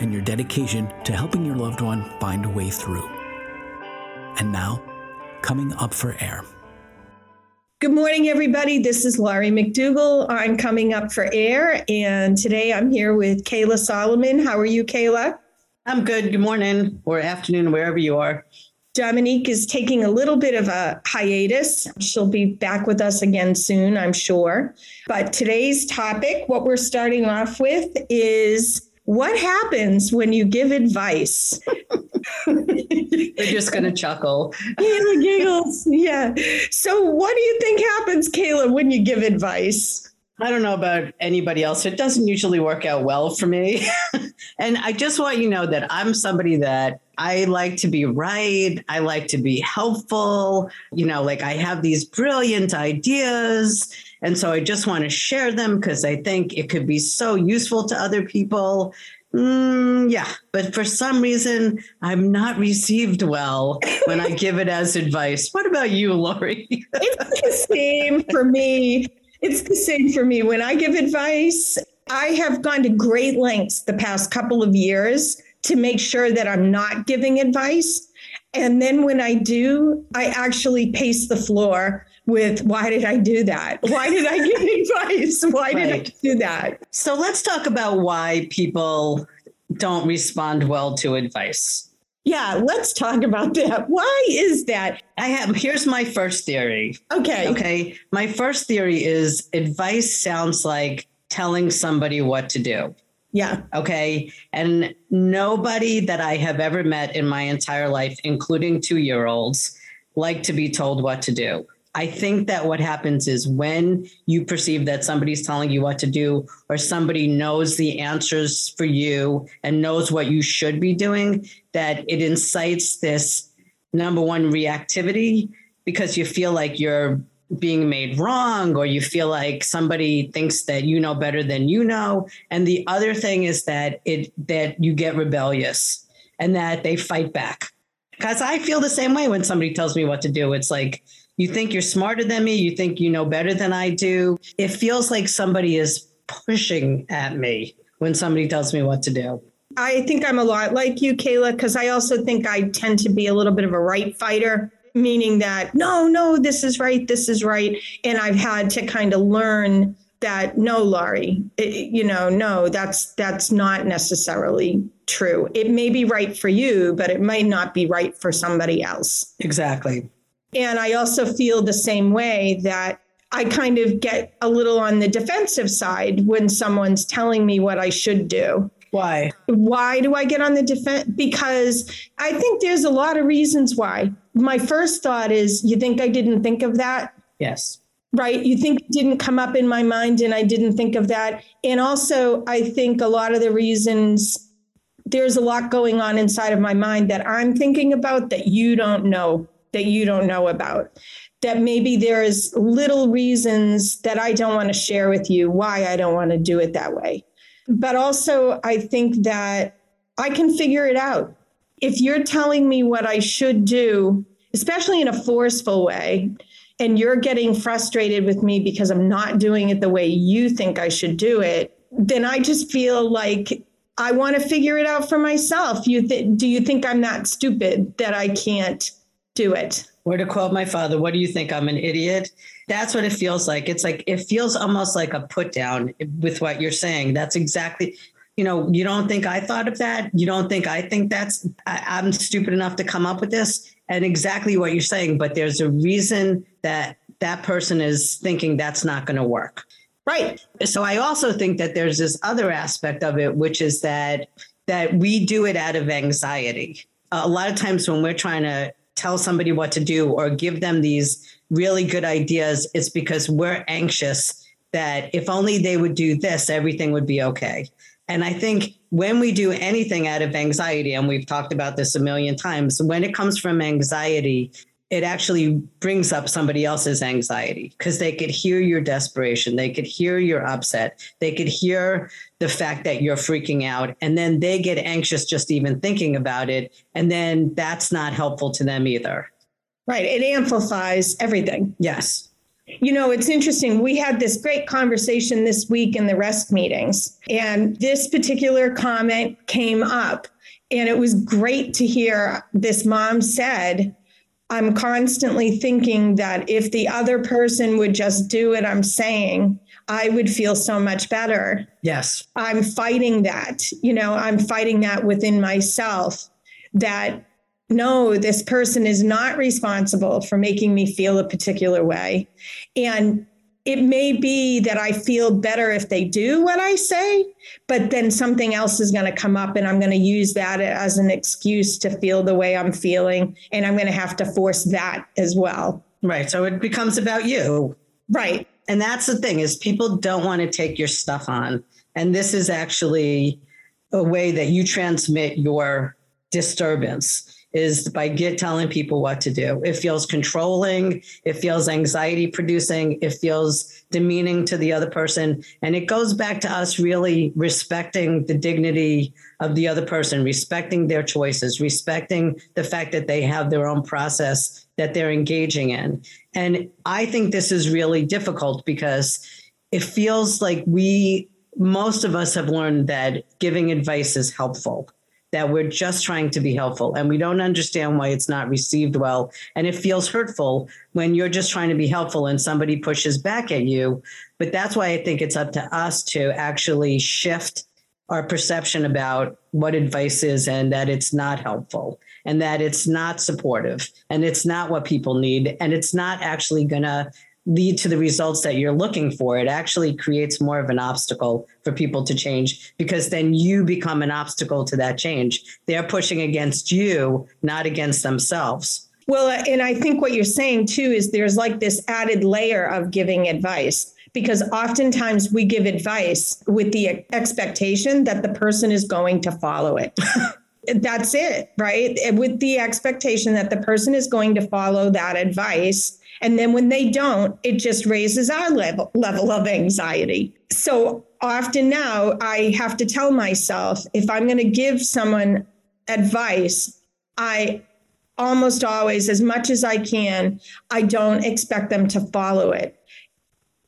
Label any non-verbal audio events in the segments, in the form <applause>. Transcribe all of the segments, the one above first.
and your dedication to helping your loved one find a way through. And now, coming up for air. Good morning, everybody. This is Laurie McDougall. I'm coming up for air, and today I'm here with Kayla Solomon. How are you, Kayla? I'm good. Good morning or afternoon, wherever you are. Dominique is taking a little bit of a hiatus. She'll be back with us again soon, I'm sure. But today's topic, what we're starting off with, is what happens when you give advice? They're just going to chuckle. <laughs> Kayla giggles. Yeah. So, what do you think happens, Kayla, when you give advice? I don't know about anybody else. It doesn't usually work out well for me. <laughs> and I just want you to know that I'm somebody that I like to be right. I like to be helpful. You know, like I have these brilliant ideas. And so I just want to share them because I think it could be so useful to other people. Mm, yeah, but for some reason, I'm not received well when I give it as advice. What about you, Laurie? <laughs> it's the same for me. It's the same for me. When I give advice, I have gone to great lengths the past couple of years to make sure that I'm not giving advice. And then when I do, I actually pace the floor with why did I do that? Why did I give <laughs> advice? Why did right. I do that? So let's talk about why people don't respond well to advice. Yeah, let's talk about that. Why is that? I have here's my first theory. Okay. Okay. My first theory is advice sounds like telling somebody what to do. Yeah. Okay. And nobody that I have ever met in my entire life, including two year olds, like to be told what to do. I think that what happens is when you perceive that somebody's telling you what to do or somebody knows the answers for you and knows what you should be doing, that it incites this number one reactivity because you feel like you're being made wrong or you feel like somebody thinks that you know better than you know. And the other thing is that it that you get rebellious and that they fight back. Because i feel the same way when somebody tells me what to do. It's like you think you're smarter than me you think you know better than i do it feels like somebody is pushing at me when somebody tells me what to do I think I'm a lot like you, Kayla, because I also think I tend to be a little bit of a right fighter meaning that no, no, this is right, this is right. And I've had to kind of learn that no, Laurie, it, you know, no, that's that's not necessarily true. It may be right for you, but it might not be right for somebody else. Exactly. And I also feel the same way that I kind of get a little on the defensive side when someone's telling me what I should do. Why? Why do I get on the defense? Because I think there's a lot of reasons why. My first thought is, you think I didn't think of that? Yes. Right. You think it didn't come up in my mind and I didn't think of that. And also, I think a lot of the reasons there's a lot going on inside of my mind that I'm thinking about that you don't know, that you don't know about. That maybe there's little reasons that I don't want to share with you why I don't want to do it that way. But also, I think that I can figure it out. If you're telling me what I should do, especially in a forceful way, and you're getting frustrated with me because I'm not doing it the way you think I should do it, then I just feel like I want to figure it out for myself. You th- do you think I'm that stupid that I can't do it? Or to quote my father, what do you think? I'm an idiot. That's what it feels like. It's like it feels almost like a put down with what you're saying. That's exactly, you know, you don't think I thought of that. You don't think I think that's, I, I'm stupid enough to come up with this. And exactly what you're saying. But there's a reason that that person is thinking that's not going to work. Right. So I also think that there's this other aspect of it, which is that that we do it out of anxiety. a lot of times when we're trying to tell somebody what to do or give them these really good ideas, it's because we're anxious that if only they would do this, everything would be okay. And I think when we do anything out of anxiety, and we've talked about this a million times, when it comes from anxiety, it actually brings up somebody else's anxiety because they could hear your desperation. They could hear your upset. They could hear the fact that you're freaking out. And then they get anxious just even thinking about it. And then that's not helpful to them either. Right. It amplifies everything. Yes. You know, it's interesting. We had this great conversation this week in the rest meetings, and this particular comment came up. And it was great to hear this mom said, I'm constantly thinking that if the other person would just do what I'm saying, I would feel so much better. Yes. I'm fighting that. You know, I'm fighting that within myself that no, this person is not responsible for making me feel a particular way. And it may be that I feel better if they do what I say, but then something else is going to come up and I'm going to use that as an excuse to feel the way I'm feeling. And I'm going to have to force that as well. Right. So it becomes about you. Right. And that's the thing is people don't want to take your stuff on. And this is actually a way that you transmit your disturbance is by get telling people what to do. It feels controlling, it feels anxiety producing, it feels demeaning to the other person. And it goes back to us really respecting the dignity of the other person, respecting their choices, respecting the fact that they have their own process that they're engaging in. And I think this is really difficult because it feels like we most of us have learned that giving advice is helpful that we're just trying to be helpful and we don't understand why it's not received well. And it feels hurtful when you're just trying to be helpful and somebody pushes back at you. But that's why I think it's up to us to actually shift our perception about what advice is and that it's not helpful and that it's not supportive and it's not what people need and it's not actually going to lead to the results that you're looking for. It actually creates more of an obstacle for people to change because then you become an obstacle to that change. They're pushing against you, not against themselves. Well, uh, and I think what you're saying too is there's like this added layer of giving advice because oftentimes we give advice with the expectation that the person is going to follow it. <laughs> That's it, right? With the expectation that the person is going to follow that advice and then when they don't, it just raises our level, level of anxiety. So often now I have to tell myself if I'm going to give someone advice, I almost always, as much as I can, I don't expect them to follow it.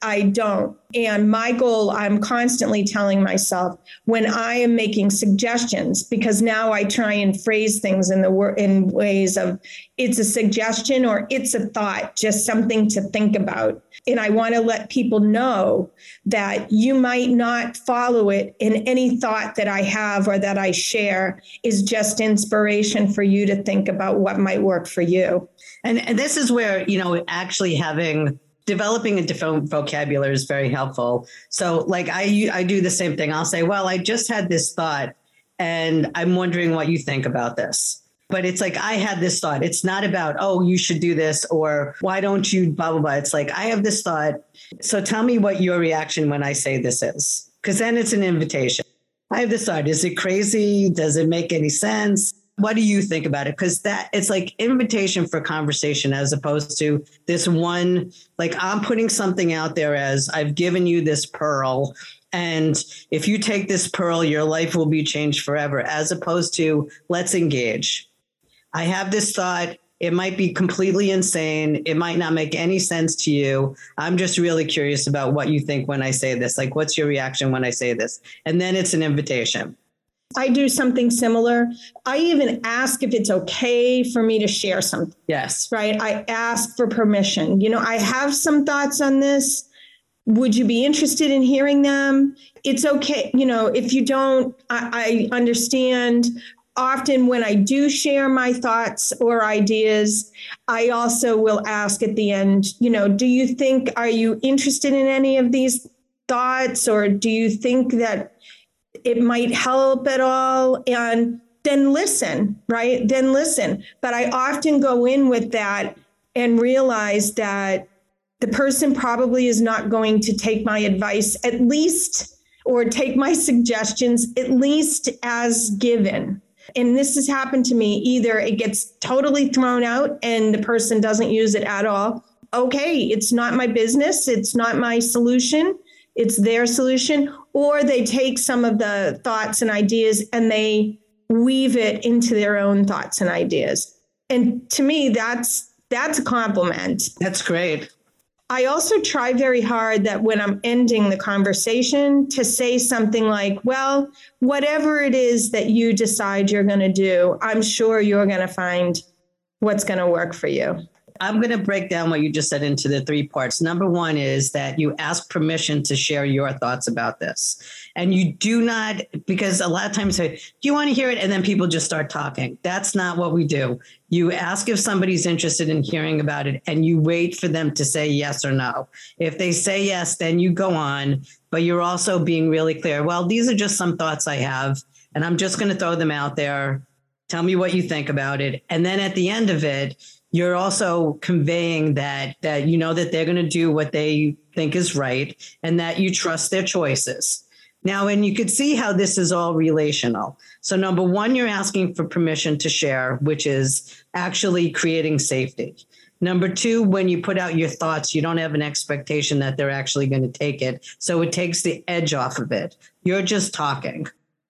I don't. And my goal, I'm constantly telling myself when I am making suggestions, because now I try and phrase things in the wor- in ways of it's a suggestion or it's a thought, just something to think about. And I want to let people know that you might not follow it in any thought that I have or that I share is just inspiration for you to think about what might work for you. And, and this is where, you know, actually having developing a different vocabulary is very helpful. So like I I do the same thing. I'll say, "Well, I just had this thought and I'm wondering what you think about this." But it's like I had this thought. It's not about, "Oh, you should do this" or "Why don't you blah blah blah." It's like I have this thought. So tell me what your reaction when I say this is. Cuz then it's an invitation. I have this thought. Is it crazy? Does it make any sense? What do you think about it? Because that it's like invitation for conversation as opposed to this one like i'm putting something out there as i've given you this pearl and if you take this pearl your life will be changed forever as opposed to let's engage. I have this thought it might be completely insane it might not make any sense to you. I'm just really curious about what you think when i say this like what's your reaction when i say this? And then it's an invitation I do something similar. I even ask if it's okay for me to share something. Yes. Right. I ask for permission. You know, I have some thoughts on this. Would you be interested in hearing them? It's okay. You know, if you don't, I, I understand. Often, when I do share my thoughts or ideas, I also will ask at the end, you know, do you think, are you interested in any of these thoughts? Or do you think that it might help at all and then listen right then listen but i often go in with that and realize that the person probably is not going to take my advice at least or take my suggestions at least as given. And this has happened to me. Either it gets totally thrown out and the person doesn't use it at all. Okay, it's not my business, it's not my solution, it's their solution. Or they take some of the thoughts and ideas and they weave it into their own thoughts and ideas. And to me, that's that's a compliment. That's great. I also try very hard that when I'm ending the conversation to say something like, well, whatever it is that you decide you're going to do, I'm sure you're going to find what's going to work for you. I'm going to break down what you just said into the three parts. Number one is that you ask permission to share your thoughts about this. And you do not, because a lot of times say, do you want to hear it? And then people just start talking. That's not what we do. You ask if somebody's interested in hearing about it and you wait for them to say yes or no. If they say yes, then you go on, but you're also being really clear. Well, these are just some thoughts I have, and I'm just going to throw them out there. Tell me what you think about it. And then at the end of it, you're also conveying that that you know that they're going to do what they think is right and that you trust their choices. Now and you could see how this is all relational. So number one you're asking for permission to share which is actually creating safety. Number two when you put out your thoughts you don't have an expectation that they're actually going to take it. So it takes the edge off of it. You're just talking.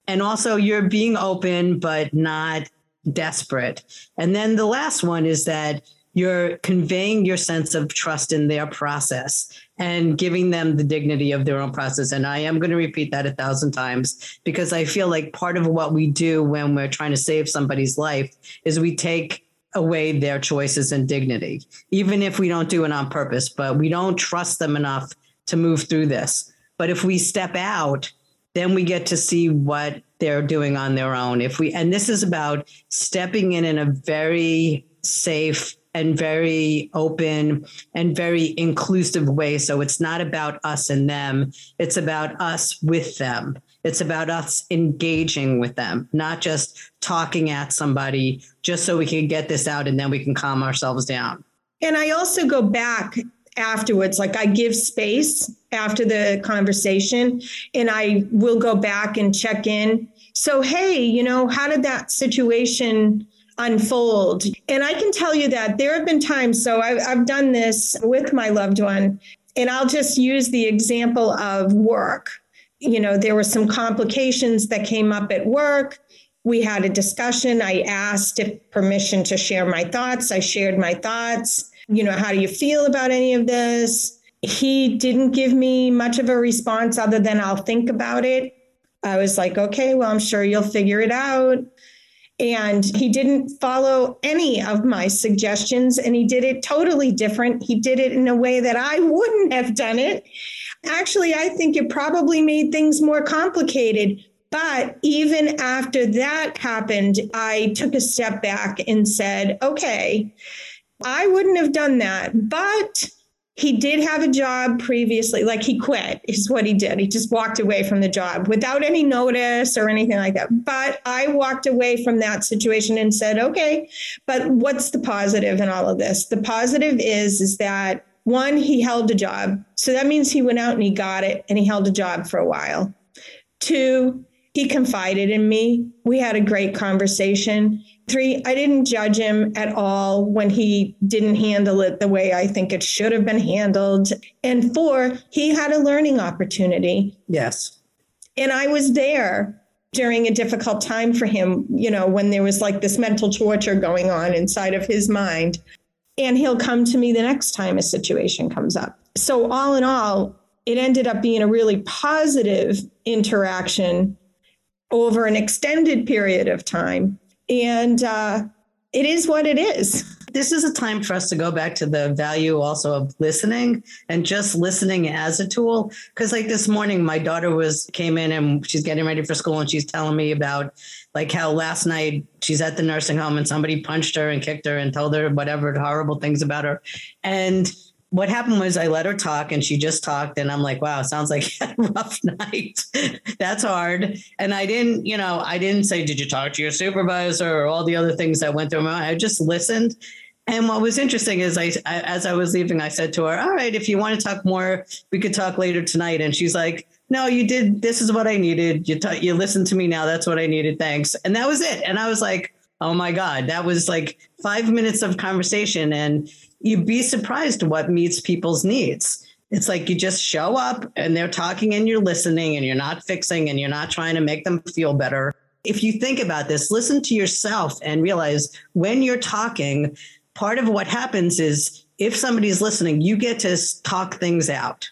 And also you're being open but not desperate. And then the last one is that you're conveying your sense of trust in their process and giving them the dignity of their own process. And I am going to repeat that a thousand times because I feel like part of what we do when we're trying to save somebody's life is we take away their choices and dignity, even if we don't do it on purpose, but we don't trust them enough to move through this. But if we step out, then we get to see what they're doing on their own. If we, and this is about stepping in in a very safe and very open and very inclusive way. So it's not about us and them, it's about us with them. It's about us engaging with them, not just talking at somebody just so we can get this out and then we can calm ourselves down. And I also go back afterwards. Like I give space after the conversation and I will go back and check in. So, hey, you know, how did that situation unfold? And I can tell you that there have been times, so I've, I've done this with my loved one, and I'll just use the example of work. You know, there were some complications that came up at work. We had a discussion. I asked if permission to share my thoughts. I shared my thoughts you know, how do you feel about any of this? He didn't give me much of a response other than I'll think about it. I was like, okay, well, I'm sure you'll figure it out. And he didn't follow any of my suggestions and he did it totally different. He did it in a way that I wouldn't have done it. Actually, I think it probably made things more complicated. But even after that happened, I took a step back and said, okay, I wouldn't have done that, but he did have a job previously, like he quit, is what he did. He just walked away from the job without any notice or anything like that. But I walked away from that situation and said, okay, but what's the positive in all of this? The positive is, is that one, he held a job. So that means he went out and he got it and he held a job for a while. Two, he confided in me. We had a great conversation. Three, I didn't judge him at all when he didn't handle it the way I think it should have been handled. And four, he had a learning opportunity. Yes. And I was there during a difficult time for him, you know, when there was like this mental torture going on inside of his mind. And he'll come to me the next time a situation comes up. So, all in all, it ended up being a really positive interaction over an extended period of time. And uh, it is what it is. This is a time for us to go back to the value also of listening and just listening as a tool. Because like this morning, my daughter was came in and she's getting ready for school and she's telling me about like how last night she's at the nursing home and somebody punched her and kicked her and told her whatever horrible things about her. And what happened was I let her talk and she just talked and I'm like, wow, sounds like <laughs> a rough night. That's hard. And I didn't, you know, I didn't say, did you talk to your supervisor or all the other things that went through my mind. I just listened. And what was interesting is I, I, as I was leaving, I said to her, all right, if you want to talk more, we could talk later tonight. And she's like, no, you did. This is what I needed. You t- you listened to me now. That's what I needed. Thanks. And that was it. And I was like, oh my god, that was like five minutes of conversation, and you'd be surprised what meets people's needs. It's like you just show up and they're talking and you're listening and you're not fixing and you're not trying to make them feel better. If you think about this, listen to yourself and realize when you're talking, part of what happens is if somebody's listening, you get to talk things out.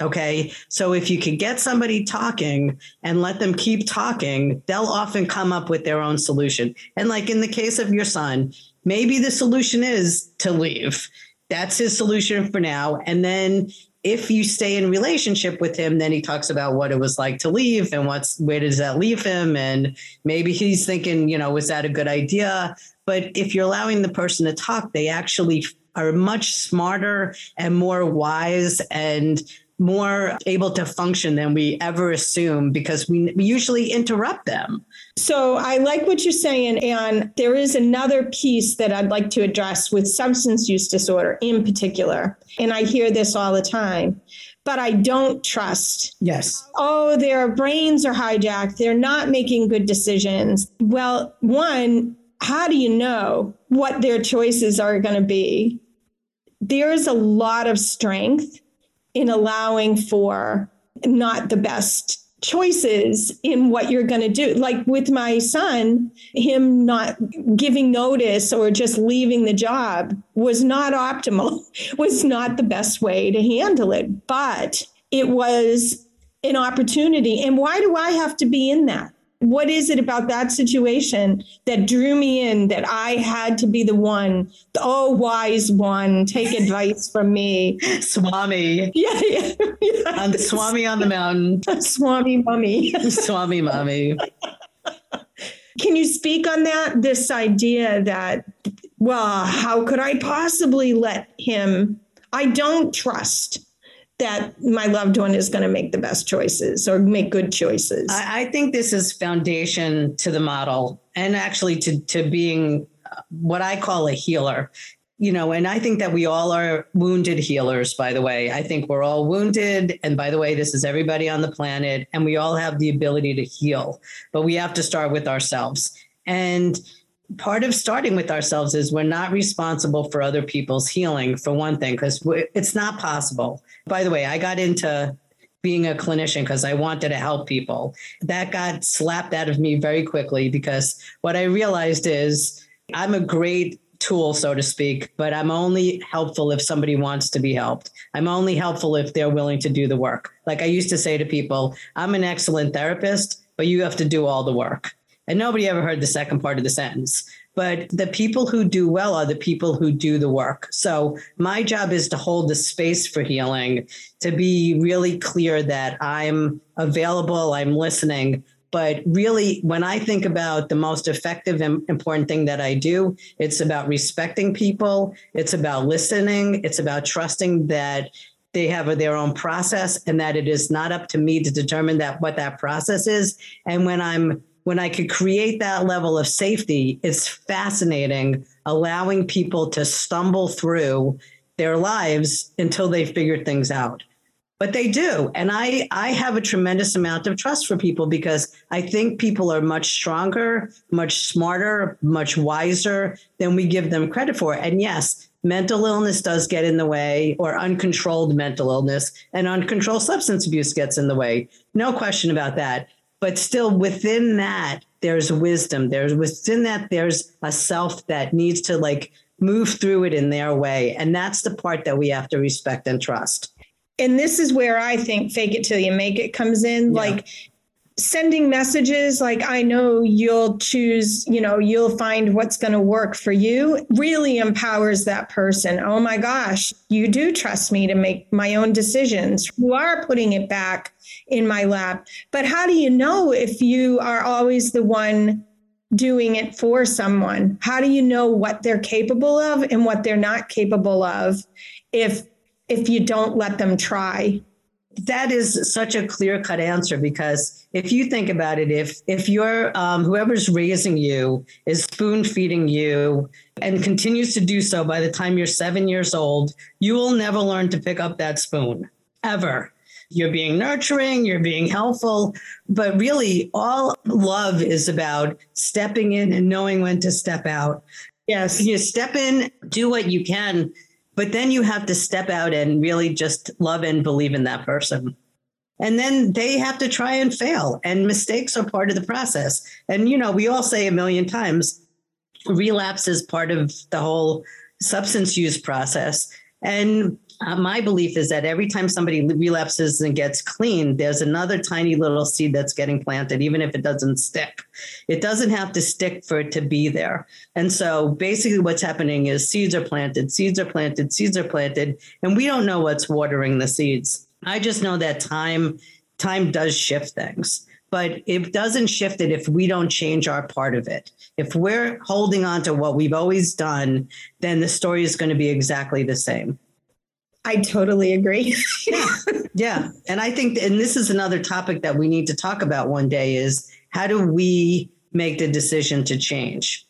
Okay. So if you can get somebody talking and let them keep talking, they'll often come up with their own solution. And like in the case of your son, maybe the solution is to leave. That's his solution for now. And then if you stay in relationship with him, then he talks about what it was like to leave and what's where does that leave him? And maybe he's thinking, you know, was that a good idea? But if you're allowing the person to talk, they actually are much smarter and more wise and more able to function than we ever assume because we, we usually interrupt them. So I like what you're saying. And there is another piece that I'd like to address with substance use disorder in particular. And I hear this all the time. But I don't trust. Yes. Oh, their brains are hijacked. They're not making good decisions. Well, one, how do you know what their choices are going to be? There's a lot of strength in allowing for not the best choices in what you're going to do. Like with my son, him not giving notice or just leaving the job was not optimal, <laughs> was not the best way to handle it. But it was an opportunity. And why do I have to be in that? What is it about that situation that drew me in that I had to be the one, the oh wise one, take advice from me? Swami. <laughs> Yeah, yeah. yeah. On Swami on the mountain. <laughs> Swami mummy. <laughs> Swami mummy. Can you speak on that? This idea that, well, how could I possibly let him? I don't trust that my loved one is going to make the best choices or make good choices. I, I, think this is foundation to the model and actually to, to being uh, what I call a healer. You know, and I think that we all are wounded healers, by the way. I think we're all wounded. And by the way, this is everybody on the planet, and we all have the ability to heal, but we have to start with ourselves. And part of starting with ourselves is we're not responsible for other people's healing, for one thing, because it's not possible. By the way, I got into being a clinician because I wanted to help people. That got slapped out of me very quickly because what I realized is I'm a great tool, so to speak, but I'm only helpful if somebody wants to be helped. I'm only helpful if they're willing to do the work. Like I used to say to people, I'm an excellent therapist, but you have to do all the work. And nobody ever heard the second part of the sentence. But the people who do well are the people who do the work. So my job is to hold the space for healing, to be really clear that I'm available, I'm listening. But really, when I think about the most effective and important thing that I do, it's about respecting people, it's about listening, it's about trusting that they have their own process and that it is not up to me to determine that what that process is. And when I'm when I could create that level of safety, it's fascinating allowing people to stumble through their lives until they figure things out. But they do. And I, I have a tremendous amount of trust for people because I think people are much stronger, much smarter, much wiser than we give them credit for. And yes, mental illness does get in the way, or uncontrolled mental illness and uncontrolled substance abuse gets in the way. No question about that but still within that there's wisdom. There's within that there's a self that needs to like move through it in their way. And that's the part that we have to respect and trust. And this is where i think fake it till you make it comes in. Yeah. like sending messages like i know you'll choose you know you'll find what's going to work for you really empowers that person. Oh my gosh you do trust me to make my own decisions. You are putting it back in my lap. But how do you know if you are always the one doing it for someone? How do you know what they're capable of and what they're not capable of if if you don't let them try? That is such a clear cut answer because if you think about it, if if you're um, whoever's raising you is spoon feeding you and continues to do so by the time you're seven years old, you will never learn to pick up that spoon ever. you're being nurturing, you're being helpful. But really, all love is about stepping in and knowing when to step out. Yes. You step in, do what you can, but then you have to step out and really just love and believe in that person. And then they have to try and fail, and mistakes are part of the process. And, you know, we all say a million times relapse is part of the whole substance use process. And uh, my belief is that every time somebody relapses and gets clean, there's another tiny little seed that's getting planted, even if it doesn't stick. It doesn't have to stick for it to be there. And so basically, what's happening is seeds are planted, seeds are planted, seeds are planted, and we don't know what's watering the seeds. I just know that time time does shift things but it doesn't shift it if we don't change our part of it. If we're holding on to what we've always done, then the story is going to be exactly the same. I totally agree. yeah. <laughs> Yeah. And I think, and this is another topic that we need to talk about one day is how do we make the decision to change?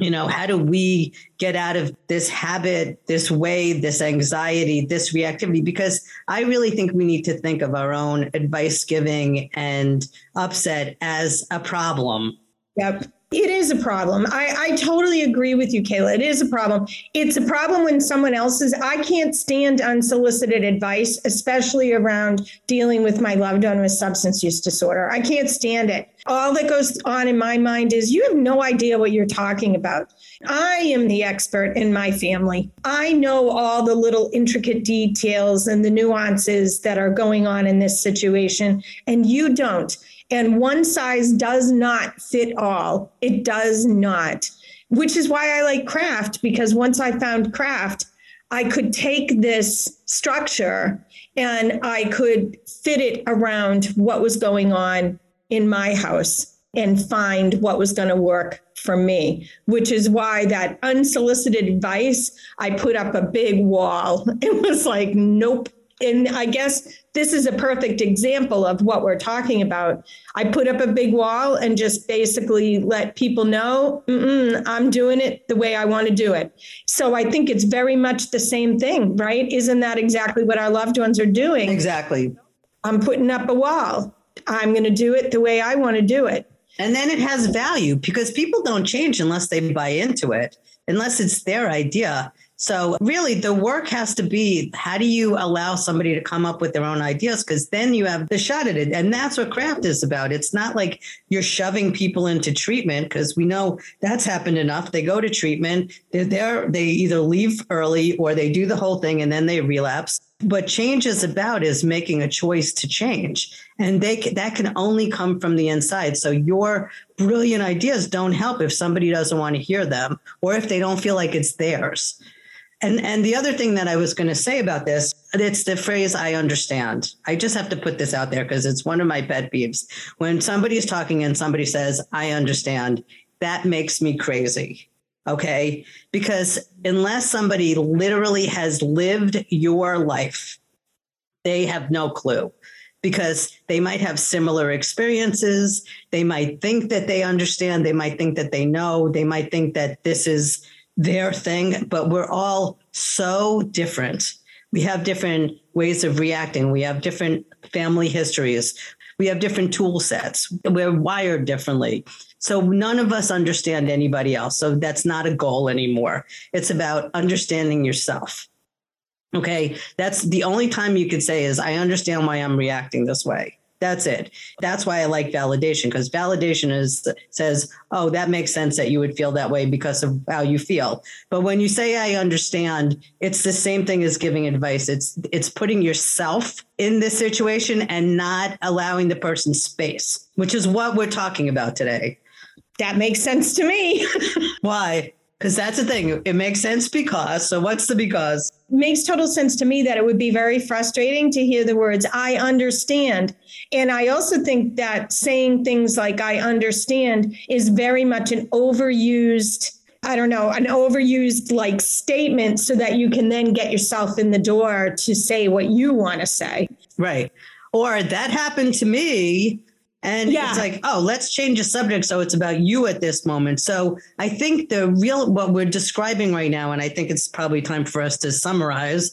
You know, how do we get out of this habit, this way, this anxiety, this reactivity? Because I really think we need to think of our own advice giving and upset as a problem. Yep. It is a problem. I, I totally agree with you, Kayla. It is a problem. It's a problem when someone else's. I can't stand unsolicited advice, especially around dealing with my loved one with substance use disorder. I can't stand it. All that goes on in my mind is you have no idea what you're talking about. I am the expert in my family. I know all the little intricate details and the nuances that are going on in this situation, and you don't. And one size does not fit all. It does not, which is why I like CRAFT, because once I found CRAFT, I could take this structure and I could fit it around what was going on in my house and find what was going to work for me, which is why that unsolicited advice, I put up a big wall. <laughs> It was like, nope, and I guess this is a perfect example of what we're talking about. I put up a big wall and just basically let people know I'm doing it the way I want to do it. So I think it's very much the same thing, right? Isn't that exactly what our loved ones are doing? Exactly. I'm putting up a wall. I'm going to do it the way I want to do it. And then it has value because people don't change unless they buy into it, unless it's their idea. So, really, the work has to be how do you allow somebody to come up with their own ideas? Because then you have the shot at it. And that's what CRAFT is about. It's not like you're shoving people into treatment because we know that's happened enough. They go to treatment, they're there, they either leave early or they do the whole thing and then they relapse. What change is about is making a choice to change. And they that can only come from the inside. So your brilliant ideas don't help if somebody doesn't want to hear them or if they don't feel like it's theirs. And and the other thing that I was going to say about this, it's the phrase I understand. I just have to put this out there because it's one of my pet peeves. When somebody's talking and somebody says, I understand, that makes me crazy. Okay? Because unless somebody literally has lived your life, they have no clue because they might have similar experiences. They might think that they understand. They might think that they know. They might think that this is their thing, but we're all so different. We have different ways of reacting. We have different family histories. We have different tool sets. We're wired differently. So none of us understand anybody else. So that's not a goal anymore. It's about understanding yourself. Okay. That's the only time you could say is, I understand why I'm reacting this way. That's it. That's why I like validation because validation is says, "Oh, that makes sense that you would feel that way because of how you feel." But when you say I understand, it's the same thing as giving advice. It's it's putting yourself in this situation and not allowing the person space, which is what we're talking about today. That makes sense to me. <laughs> why? Because that's the thing. It makes sense because. So what's the because? Makes total sense to me that it would be very frustrating to hear the words, I understand. And I also think that saying things like, I understand is very much an overused. I don't know, an overused like statement so that you can then get yourself in the door to say what you want to say. Right. Or that happened to me and yeah. it's like, oh, let's change the subject so it's about you at this moment. So I think the real what we're describing right now, and I think it's probably time for us to summarize,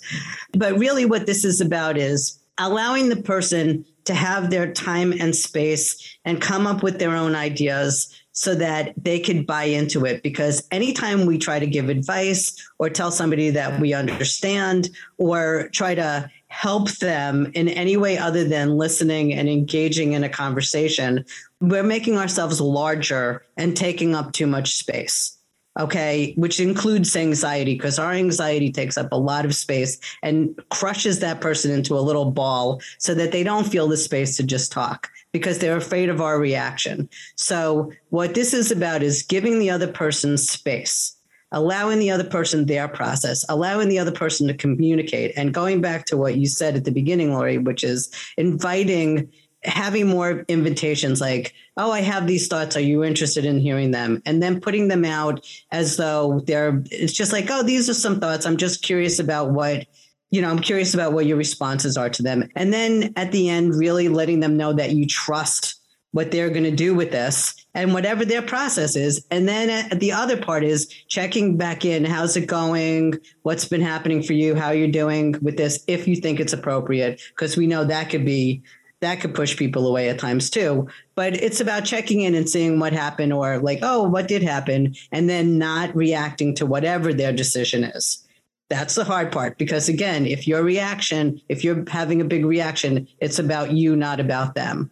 but really what this is about is allowing the person to have their time and space and come up with their own ideas so that they could buy into it. Because anytime we try to give advice or tell somebody that we understand or try to help them in any way other than listening and engaging in a conversation, we're making ourselves larger and taking up too much space okay, which includes anxiety, because our anxiety takes up a lot of space and crushes that person into a little ball so that they don't feel the space to just talk because they're afraid of our reaction. So, what this is about is giving the other person space. Allowing the other person their process, allowing the other person to communicate. And going back to what you said at the beginning, Laurie, which is inviting having more invitations like, oh, I have these thoughts. Are you interested in hearing them? And then putting them out as though they're, it's just like, oh, these are some thoughts. I'm just curious about what, you know, I'm curious about what your responses are to them. And then at the end, really letting them know that you trust what they're going to do with this and whatever their process is. And then uh, the other part is checking back in. How's it going? What's been happening for you? How you're doing with this, if you think it's appropriate, because we know that could be that could push people away at times too. But it's about checking in and seeing what happened or like, oh, what did happen? And then not reacting to whatever their decision is. That's the hard part because, again, if your reaction, if you're having a big reaction, it's about you, not about them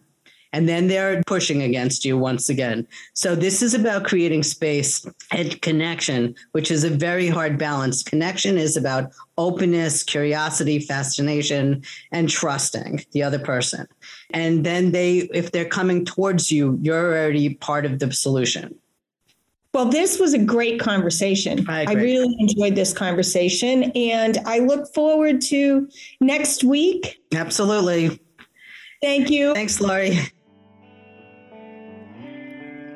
and then they're pushing against you once again. So this is about creating space and connection, which is a very hard balance. Connection is about openness, curiosity, fascination, and trusting the other person. And then they, if they're coming towards you, you're already part of the solution. Well, this was a great conversation. I, I, really enjoyed this conversation and I look forward to next week. Absolutely. Thank you. Thanks, Laurie.